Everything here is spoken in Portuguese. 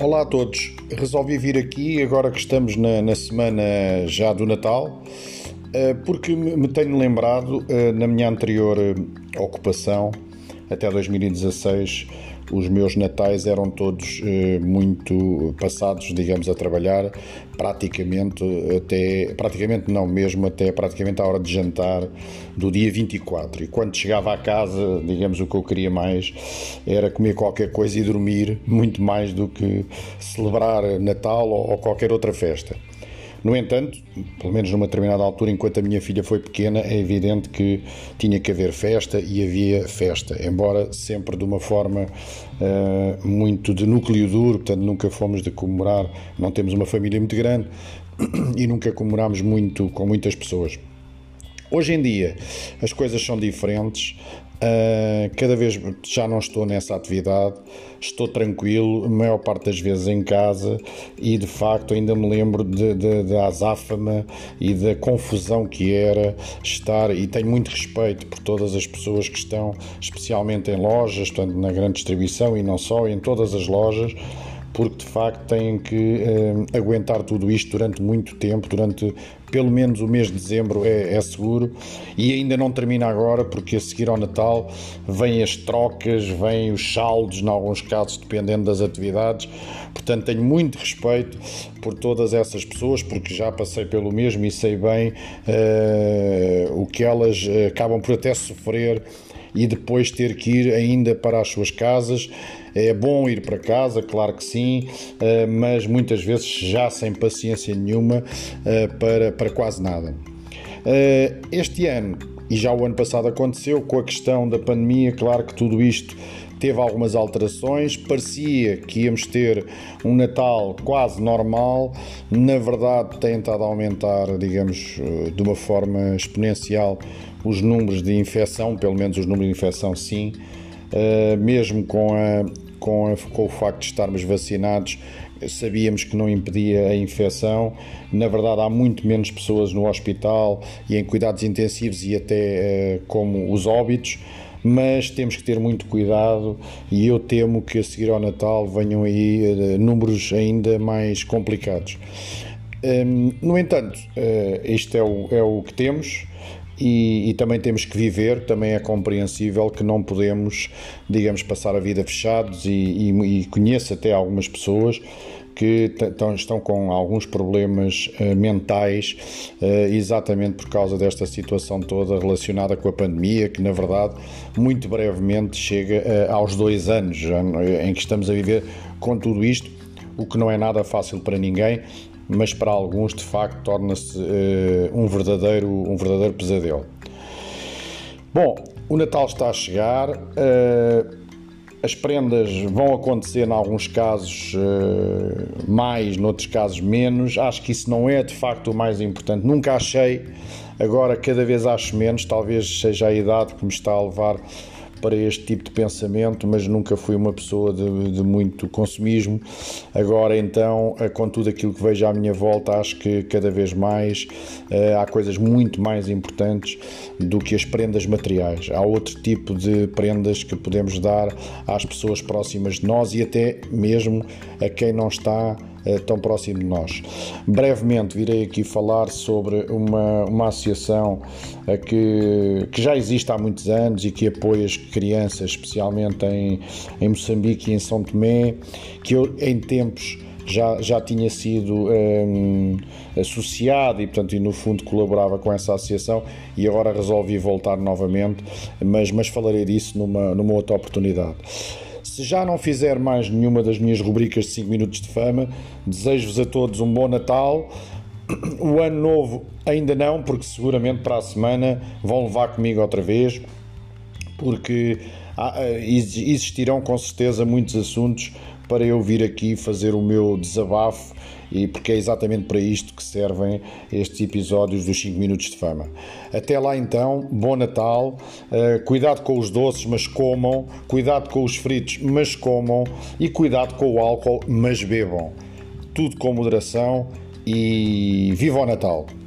Olá a todos. Resolvi vir aqui agora que estamos na, na semana já do Natal, eh, porque me tenho lembrado eh, na minha anterior eh, ocupação, até 2016, os meus natais eram todos eh, muito passados, digamos, a trabalhar, praticamente até, praticamente não mesmo, até praticamente à hora de jantar do dia 24. E quando chegava à casa, digamos, o que eu queria mais era comer qualquer coisa e dormir, muito mais do que celebrar Natal ou qualquer outra festa. No entanto, pelo menos numa determinada altura, enquanto a minha filha foi pequena, é evidente que tinha que haver festa e havia festa, embora sempre de uma forma uh, muito de núcleo duro, portanto nunca fomos de comemorar, não temos uma família muito grande e nunca comemorámos muito com muitas pessoas. Hoje em dia as coisas são diferentes, Uh, cada vez já não estou nessa atividade, estou tranquilo, a maior parte das vezes em casa e de facto ainda me lembro da azáfama e da confusão que era estar e tenho muito respeito por todas as pessoas que estão, especialmente em lojas, portanto na grande distribuição e não só, em todas as lojas porque de facto têm que eh, aguentar tudo isto durante muito tempo, durante pelo menos o mês de dezembro é, é, seguro e ainda não termina agora porque a seguir ao Natal vêm as trocas, vêm os saldos, em alguns casos dependendo das atividades. Portanto, tenho muito respeito por todas essas pessoas porque já passei pelo mesmo e sei bem uh, o que elas eh, acabam por até sofrer e depois ter que ir ainda para as suas casas. É bom ir para casa, claro que sim, eh, mas muitas vezes já sem paciência nenhuma eh, para, para quase nada. Eh, este ano, e já o ano passado aconteceu, com a questão da pandemia, claro que tudo isto teve algumas alterações. Parecia que íamos ter um Natal quase normal, na verdade, tem estado a aumentar, digamos, de uma forma exponencial os números de infecção, pelo menos os números de infecção, sim, uh, mesmo com, a, com, a, com o facto de estarmos vacinados. Sabíamos que não impedia a infecção. Na verdade, há muito menos pessoas no hospital e em cuidados intensivos e até uh, como os óbitos mas temos que ter muito cuidado e eu temo que a seguir ao Natal venham aí uh, números ainda mais complicados. Um, no entanto, uh, isto é o, é o que temos. E, e, também temos que viver, também é compreensível que não podemos, digamos, passar a vida fechados e, e, e conheço até algumas pessoas que estão com alguns problemas uh, mentais uh, exatamente por causa desta situação toda relacionada com a pandemia, que na verdade muito brevemente chega uh, aos dois anos em que estamos a viver com tudo isto, o que não é nada fácil para ninguém, mas para alguns de facto torna-se um, verdadeiro, um verdadeiro pesadelo. Bom, o Natal está a chegar. As prendas vão acontecer em alguns casos uh, mais, noutros casos menos. Acho que isso não é de facto o mais importante. Nunca achei, agora cada vez acho menos. Talvez seja a idade que me está a levar para este tipo de pensamento, mas nunca fui uma pessoa de, de, muito consumismo. Agora, então, eh, com tudo aquilo que vejo à minha volta, acho que cada vez mais uh, há coisas muito mais importantes do que as prendas materiais. Há outro tipo de prendas que podemos dar às pessoas próximas de nós e até mesmo a quem não está tão próximo de nós. Brevemente virei aqui falar sobre uma, uma associação eh, que, que já existe há muitos anos e que apoia as crianças, especialmente em, em Moçambique e em São Tomé, que eu em tempos já, já tinha sido um, associado e, portanto, e no fundo colaborava com essa associação e agora resolvi voltar novamente, mas, mas falarei disso numa, numa outra oportunidade. Se já não fizer mais nenhuma das minhas rubricas de 5 minutos de fama, desejo-vos a todos um bom Natal. O ano novo ainda não, porque seguramente para a semana vão levar comigo outra vez, porque eh, existirão com certeza muitos assuntos para eu vir aqui fazer o meu desabafo e porque é exatamente para isto que servem estes episódios dos 5 minutos de fama. Até lá então, bom Natal, uh, cuidado com os doces, mas comam, cuidado com os fritos, mas comam e cuidado com o álcool, mas bebam. Tudo com moderação e viva o Natal!